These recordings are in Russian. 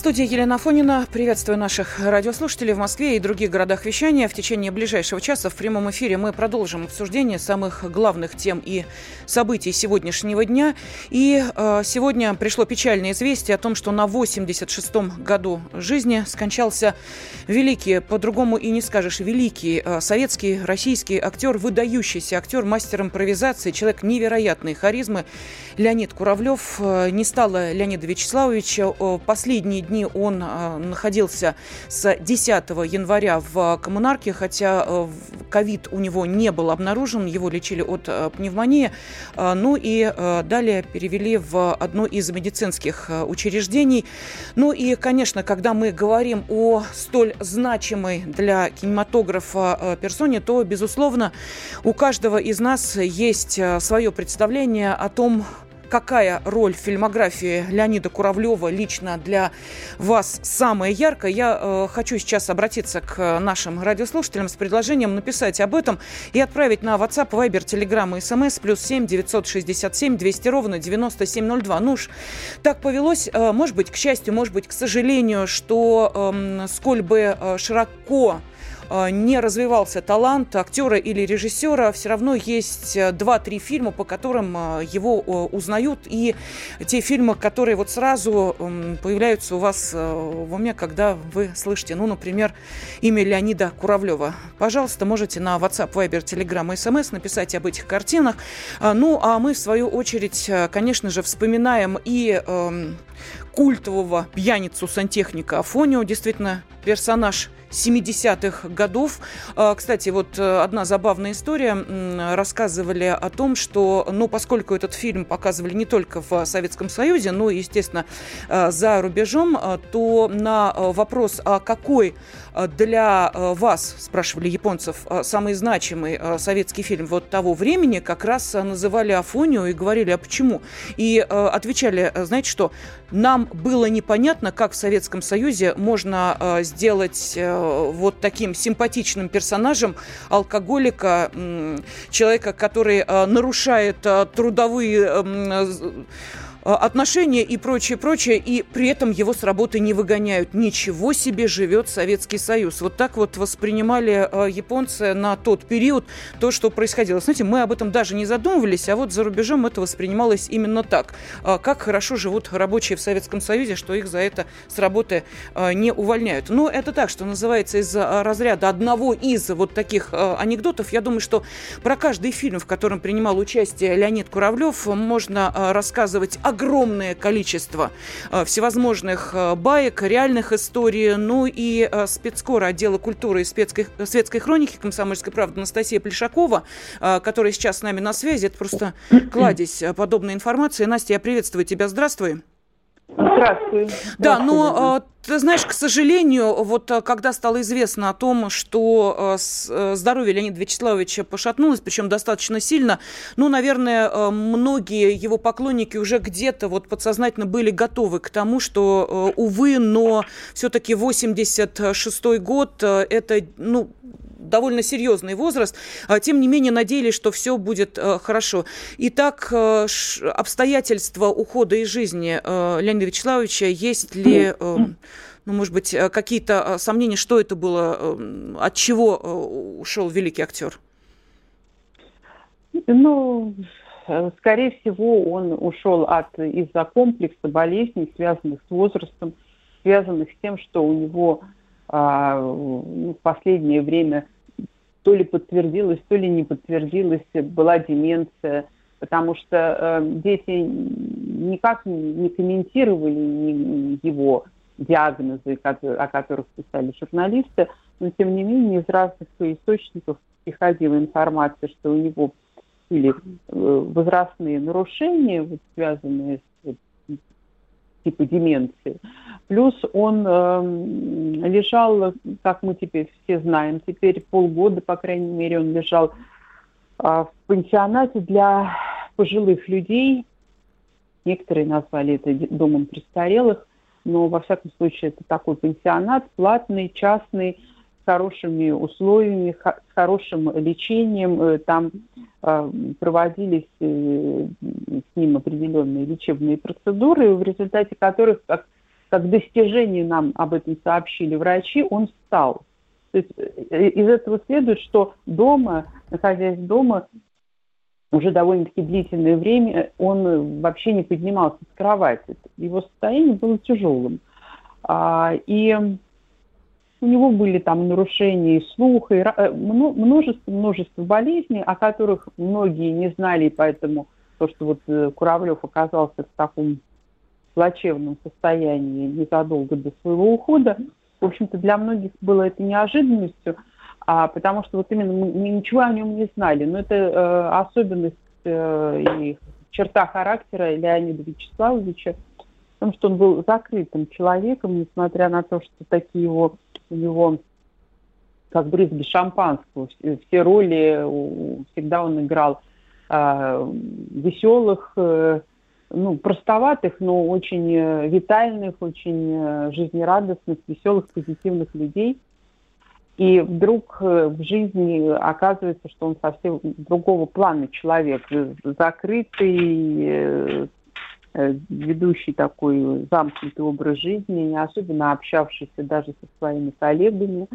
Студии Елена Фонина. Приветствую наших радиослушателей в Москве и других городах вещания. В течение ближайшего часа в прямом эфире мы продолжим обсуждение самых главных тем и событий сегодняшнего дня. И э, сегодня пришло печальное известие о том, что на 86-м году жизни скончался великий, по-другому и не скажешь, великий э, советский, российский актер, выдающийся актер, мастер импровизации, человек невероятной харизмы Леонид Куравлев. Э, не стало Леонида Вячеславовича. Последние дни он э, находился с 10 января в коммунарке, хотя э, ковид у него не был обнаружен, его лечили от э, пневмонии. Ну и далее перевели в одно из медицинских учреждений. Ну и, конечно, когда мы говорим о столь значимой для кинематографа персоне, то, безусловно, у каждого из нас есть свое представление о том, какая роль в фильмографии Леонида Куравлева лично для вас самая яркая, я э, хочу сейчас обратиться к нашим радиослушателям с предложением написать об этом и отправить на WhatsApp, Viber, Telegram и SMS плюс 7 967 200 ровно 9702. Ну уж так повелось, э, может быть, к счастью, может быть, к сожалению, что э, сколь бы э, широко не развивался талант актера или режиссера, все равно есть э, два-три фильма, по которым э, его э, узнают. И те фильмы, которые вот сразу появляются у вас в уме, когда вы слышите, ну, например, имя Леонида Куравлева. Пожалуйста, можете на WhatsApp, Viber, Telegram SMS написать об этих картинах. Ну, а мы, в свою очередь, конечно же, вспоминаем и эм, культового пьяницу-сантехника Афонио, действительно, персонаж 70-х годов. А, кстати, вот э, одна забавная история. Рассказывали о том, что, ну, поскольку этот фильм показывали не только в Советском Союзе, но, естественно, э, за рубежом, э, то на вопрос, а какой для вас, спрашивали японцев, самый значимый советский фильм вот того времени, как раз называли Афонию и говорили, а почему? И отвечали, знаете что, нам было непонятно, как в Советском Союзе можно сделать вот таким симпатичным персонажем алкоголика, человека, который нарушает трудовые отношения и прочее, прочее, и при этом его с работы не выгоняют. Ничего себе живет Советский Союз. Вот так вот воспринимали э, японцы на тот период то, что происходило. Знаете, мы об этом даже не задумывались, а вот за рубежом это воспринималось именно так. Э, как хорошо живут рабочие в Советском Союзе, что их за это с работы не увольняют. Но это так, что называется из разряда одного из вот таких анекдотов. Я думаю, что про каждый фильм, в котором принимал участие Леонид Куравлев, можно рассказывать огромное количество э, всевозможных э, баек, реальных историй. Ну и э, спецкор отдела культуры и спецкой, светской хроники комсомольской правды Анастасия Плешакова, которая сейчас с нами на связи. Это просто кладезь подобной информации. Настя, я приветствую тебя. Здравствуй. Здравствуй. Да, но ты знаешь, к сожалению, вот когда стало известно о том, что здоровье Леонида Вячеславовича пошатнулось, причем достаточно сильно, ну, наверное, многие его поклонники уже где-то вот подсознательно были готовы к тому, что, увы, но все-таки 86-й год, это, ну, довольно серьезный возраст. А, тем не менее, надеялись, что все будет э, хорошо. Итак, э, обстоятельства ухода из жизни э, Леонида Вячеславовича, есть ли ну, может быть, какие-то сомнения, что это было, от чего ушел великий актер? Ну, скорее всего, он ушел от из-за комплекса болезней, связанных с возрастом, связанных с тем, что у него а, в последнее время то ли подтвердилось, то ли не подтвердилось, была деменция, потому что э, дети никак не комментировали его диагнозы, о которых писали журналисты, но тем не менее из разных источников приходила информация, что у него были э, возрастные нарушения, вот, связанные с типа деменции. Плюс он э, лежал, как мы теперь все знаем, теперь полгода, по крайней мере, он лежал э, в пансионате для пожилых людей. Некоторые назвали это домом престарелых, но во всяком случае это такой пансионат платный, частный, хорошими условиями, с хорошим лечением. Э, там э, проводились э, с ним определенные лечебные процедуры, в результате которых, как, как достижение нам об этом сообщили врачи, он встал. То есть из этого следует, что дома, находясь дома, уже довольно-таки длительное время он вообще не поднимался с кровати. Его состояние было тяжелым. А, и у него были там нарушения слуха, и э, множество, множество болезней, о которых многие не знали, и поэтому то, что вот э, Куравлев оказался в таком плачевном состоянии незадолго до своего ухода, в общем-то, для многих было это неожиданностью, а, потому что вот именно мы, мы ничего о нем не знали. Но это э, особенность э, и черта характера Леонида Вячеславовича, потому что он был закрытым человеком, несмотря на то, что такие его, у него как брызги шампанского, все роли, всегда он играл э, веселых, э, ну, простоватых, но очень э, витальных, очень э, жизнерадостных, веселых, позитивных людей. И вдруг э, в жизни оказывается, что он совсем другого плана человек, закрытый, ведущий такой замкнутый образ жизни, не особенно общавшийся даже со своими коллегами.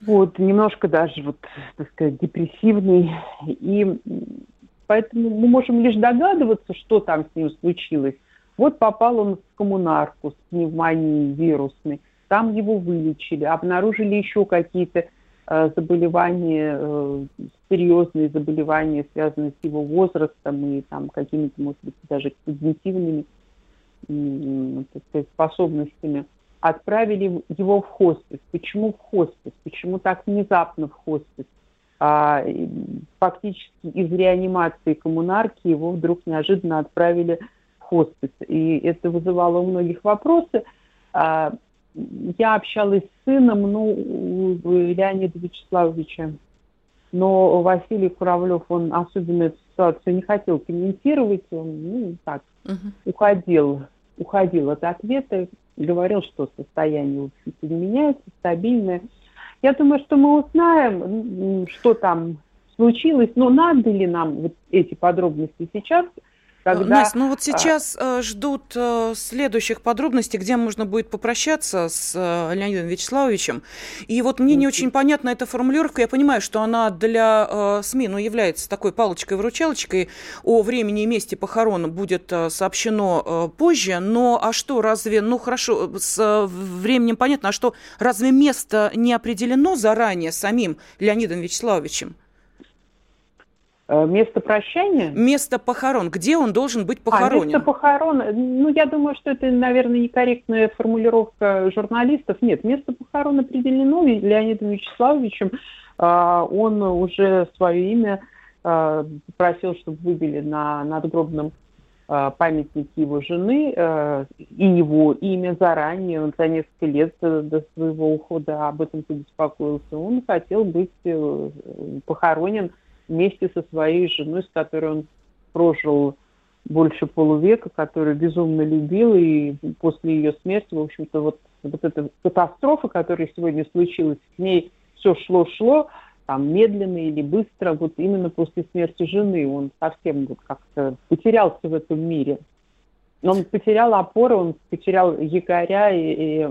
Вот, немножко даже, вот, так сказать, депрессивный. И Поэтому мы можем лишь догадываться, что там с ним случилось. Вот попал он в коммунарку с пневмонией вирусной, там его вылечили, обнаружили еще какие-то э, заболевания, э, серьезные заболевания, связанные с его возрастом и там какими-то, может быть, даже когнитивными э, сказать, способностями. Отправили его в хоспис. Почему в хоспис? Почему так внезапно в хоспис? А, фактически из реанимации коммунарки его вдруг неожиданно отправили в хоспис. И это вызывало у многих вопросы. А, я общалась с сыном, ну, Леонида Вячеславовича, но Василий Куравлев, он особенно эту ситуацию не хотел комментировать, он, ну, так, uh уходил, уходил от ответа, говорил, что состояние, в общем-то, не меняется, стабильное. Я думаю, что мы узнаем, что там случилось, но надо ли нам вот эти подробности сейчас – когда... Настя, ну вот а, сейчас э, ждут э, следующих подробностей, где можно будет попрощаться с э, Леонидом Вячеславовичем. И вот мне не очень понятна эта формулировка. Я понимаю, что она для э, СМИ ну, является такой палочкой-выручалочкой. О времени и месте похорон будет э, сообщено э, позже. Но а что, разве, ну хорошо, с э, временем понятно, а что, разве место не определено заранее самим Леонидом Вячеславовичем? Э, место прощания? Место похорон. Где он должен быть похоронен? А, место похорон. Ну, я думаю, что это, наверное, некорректная формулировка журналистов. Нет, место похорон определено Леонидом Вячеславовичем. А, он уже свое имя а, просил, чтобы выбили на надгробном памятнике его жены и его имя заранее, он за несколько лет до своего ухода об этом побеспокоился. Он хотел быть э, похоронен вместе со своей женой, с которой он прожил больше полувека, которую безумно любил, и после ее смерти, в общем-то, вот, вот эта катастрофа, которая сегодня случилась, с ней все шло-шло, там, медленно или быстро, вот именно после смерти жены он совсем вот как-то потерялся в этом мире. Он потерял опору, он потерял якоря, и, и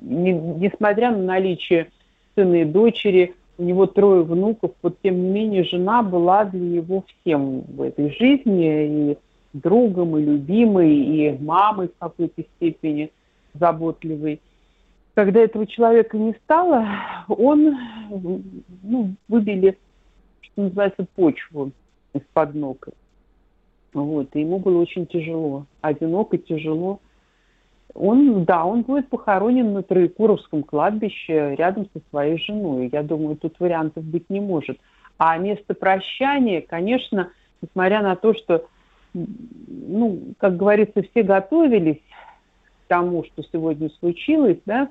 не, несмотря на наличие сына и дочери, у него трое внуков, вот тем не менее жена была для него всем в этой жизни, и другом, и любимой, и мамой в какой-то степени заботливой. Когда этого человека не стало, он, ну, выбили, что называется, почву из-под ног. Вот, и ему было очень тяжело, одиноко, тяжело. Он, да, он будет похоронен на Троекуровском кладбище рядом со своей женой. Я думаю, тут вариантов быть не может. А место прощания, конечно, несмотря на то, что, ну, как говорится, все готовились к тому, что сегодня случилось, да,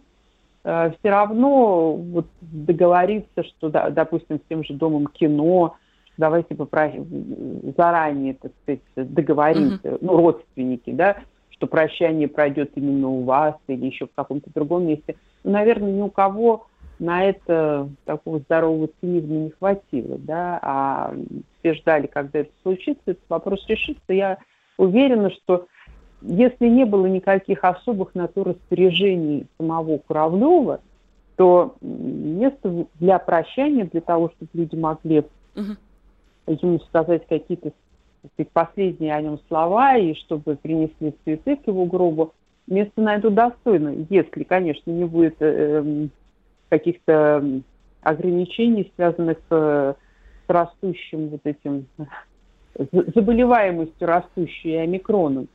э, все равно вот договориться, что, да, допустим, с тем же домом кино, давайте попросим заранее, так сказать, договоримся, mm-hmm. ну, родственники, да, что прощание пройдет именно у вас или еще в каком-то другом месте. Ну, наверное, ни у кого на это такого здорового цинизма не хватило, да, а все ждали, когда это случится, этот вопрос решится. Я уверена, что если не было никаких особых на то распоряжений самого Куравлева, то место для прощания, для того, чтобы люди могли угу. ему сказать какие-то последние о нем слова, и чтобы принесли цветы к его гробу, место на это достойно, если, конечно, не будет э, каких-то ограничений, связанных э, с растущим вот этим заболеваемостью растущей омикроном.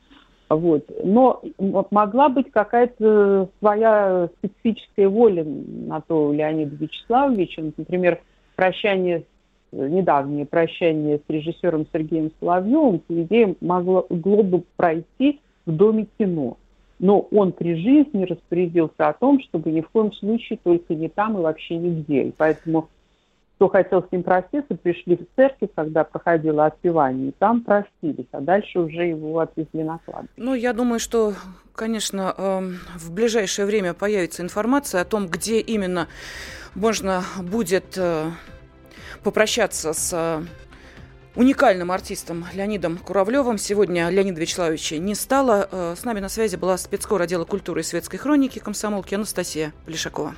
Вот. Но могла быть какая-то своя специфическая воля на то Леонида Вячеславовича. Например, прощание, недавнее прощание с режиссером Сергеем Соловьевым, по идее, могло, могло бы пройти в Доме кино. Но он при жизни распорядился о том, чтобы ни в коем случае только не там и вообще нигде. И поэтому кто хотел с ним проститься, пришли в церковь, когда проходило отпевание, и там простились, а дальше уже его отвезли на кладбище. Ну, я думаю, что, конечно, эм, в ближайшее время появится информация о том, где именно можно будет э, попрощаться с э, уникальным артистом Леонидом Куравлевым. Сегодня Леонида Вячеславовича не стало. Э, с нами на связи была спецкор отдела культуры и светской хроники комсомолки Анастасия Полишакова.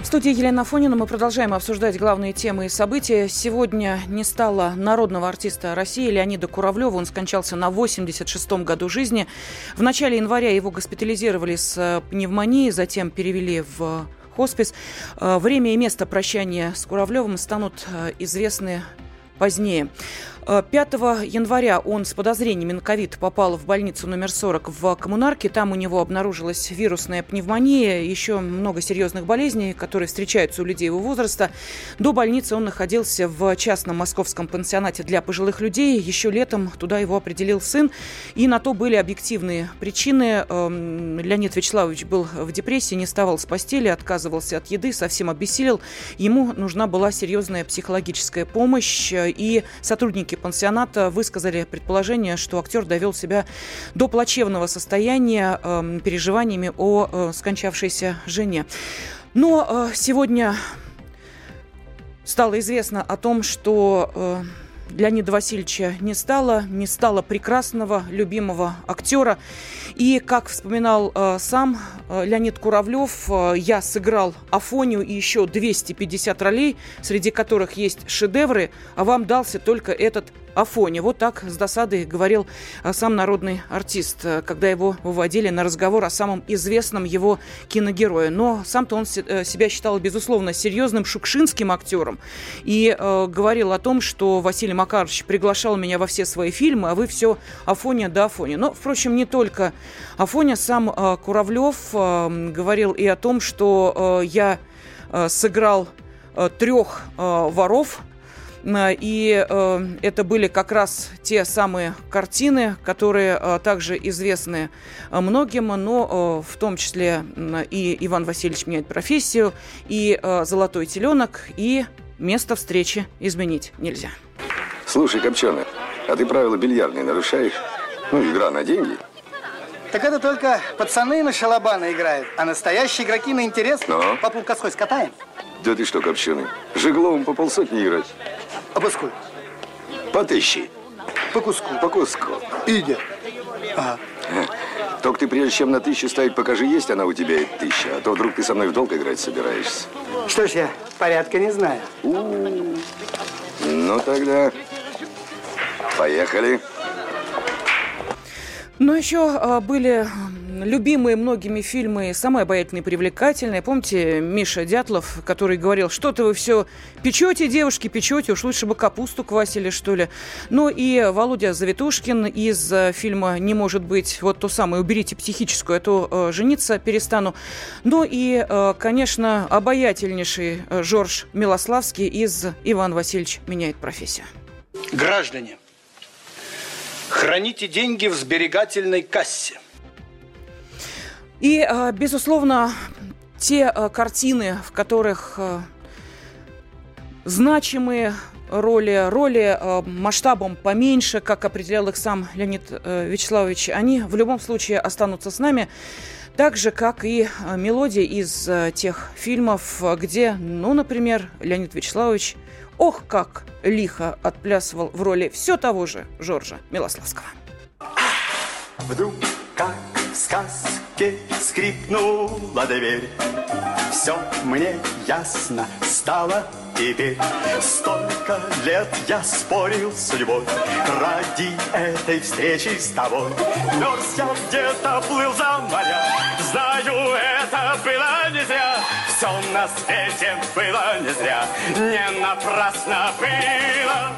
В студии Елена Фонина мы продолжаем обсуждать главные темы и события. Сегодня не стало народного артиста России Леонида Куравлева. Он скончался на 86-м году жизни. В начале января его госпитализировали с э, пневмонией, затем перевели в хоспис. Э, время и место прощания с Куравлевым станут э, известны позднее. 5 января он с подозрениями на ковид попал в больницу номер 40 в Коммунарке. Там у него обнаружилась вирусная пневмония, еще много серьезных болезней, которые встречаются у людей его возраста. До больницы он находился в частном московском пансионате для пожилых людей. Еще летом туда его определил сын. И на то были объективные причины. Эм, Леонид Вячеславович был в депрессии, не вставал с постели, отказывался от еды, совсем обессилел. Ему нужна была серьезная психологическая помощь. И сотрудники пансионата высказали предположение, что актер довел себя до плачевного состояния э, переживаниями о э, скончавшейся жене. Но э, сегодня стало известно о том, что э, Леонида Васильевича не стало, не стало прекрасного, любимого актера. И, как вспоминал э, сам э, Леонид Куравлев, э, я сыграл Афонию и еще 250 ролей, среди которых есть шедевры, а вам дался только этот Афоне. Вот так с досадой говорил а, сам народный артист, э, когда его выводили на разговор о самом известном его киногерое. Но сам-то он э, себя считал, безусловно, серьезным шукшинским актером и э, говорил о том, что Василий Макарович приглашал меня во все свои фильмы, а вы все Афоня да Афоня. Но, впрочем, не только Афоня, сам э, Куравлев э, говорил и о том, что э, я э, сыграл э, трех э, воров и э, это были как раз те самые картины, которые э, также известны многим, но в том числе и Иван Васильевич меняет профессию, и «Золотой теленок», и место встречи изменить нельзя. Слушай, Копченый, а ты правила бильярдные нарушаешь? Ну, игра на деньги. Так это только пацаны на шалабаны играют, а настоящие игроки на интерес Но? по пулкоской скатаем. Да ты что, Копченый, Жигловым по полсотни играть? А по сколько? По тысяче. По куску. По куску. Иди. Ага. Только ты прежде чем на тысячу ставить, покажи, есть она у тебя и тысяча. А то вдруг ты со мной в долг играть собираешься. Что ж, я порядка не знаю. У -у -у. Ну тогда поехали. Но еще а, были любимые многими фильмы, самые обаятельные и привлекательные. Помните Миша Дятлов, который говорил, что-то вы все печете, девушки, печете, уж лучше бы капусту квасили, что ли. Ну и Володя Завитушкин из э, фильма «Не может быть», вот то самое «Уберите психическую, а то э, жениться перестану». Ну и, э, конечно, обаятельнейший Жорж Милославский из «Иван Васильевич меняет профессию». Граждане, Храните деньги в сберегательной кассе. И, а, безусловно, те а, картины, в которых а, значимые роли, роли масштабом поменьше, как определял их сам Леонид э, Вячеславович, они в любом случае останутся с нами. Так же, как и э, мелодии из э, тех фильмов, где, ну, например, Леонид Вячеславович, ох, как лихо отплясывал в роли все того же Жоржа Милославского. Вдруг, как в сказке, скрипнула дверь. Все мне ясно стало теперь. Столько лет я спорил с судьбой Ради этой встречи с тобой. Мерз я где-то плыл за моря. Знаю, это было не зря. Все на свете было не зря. Не напрасно было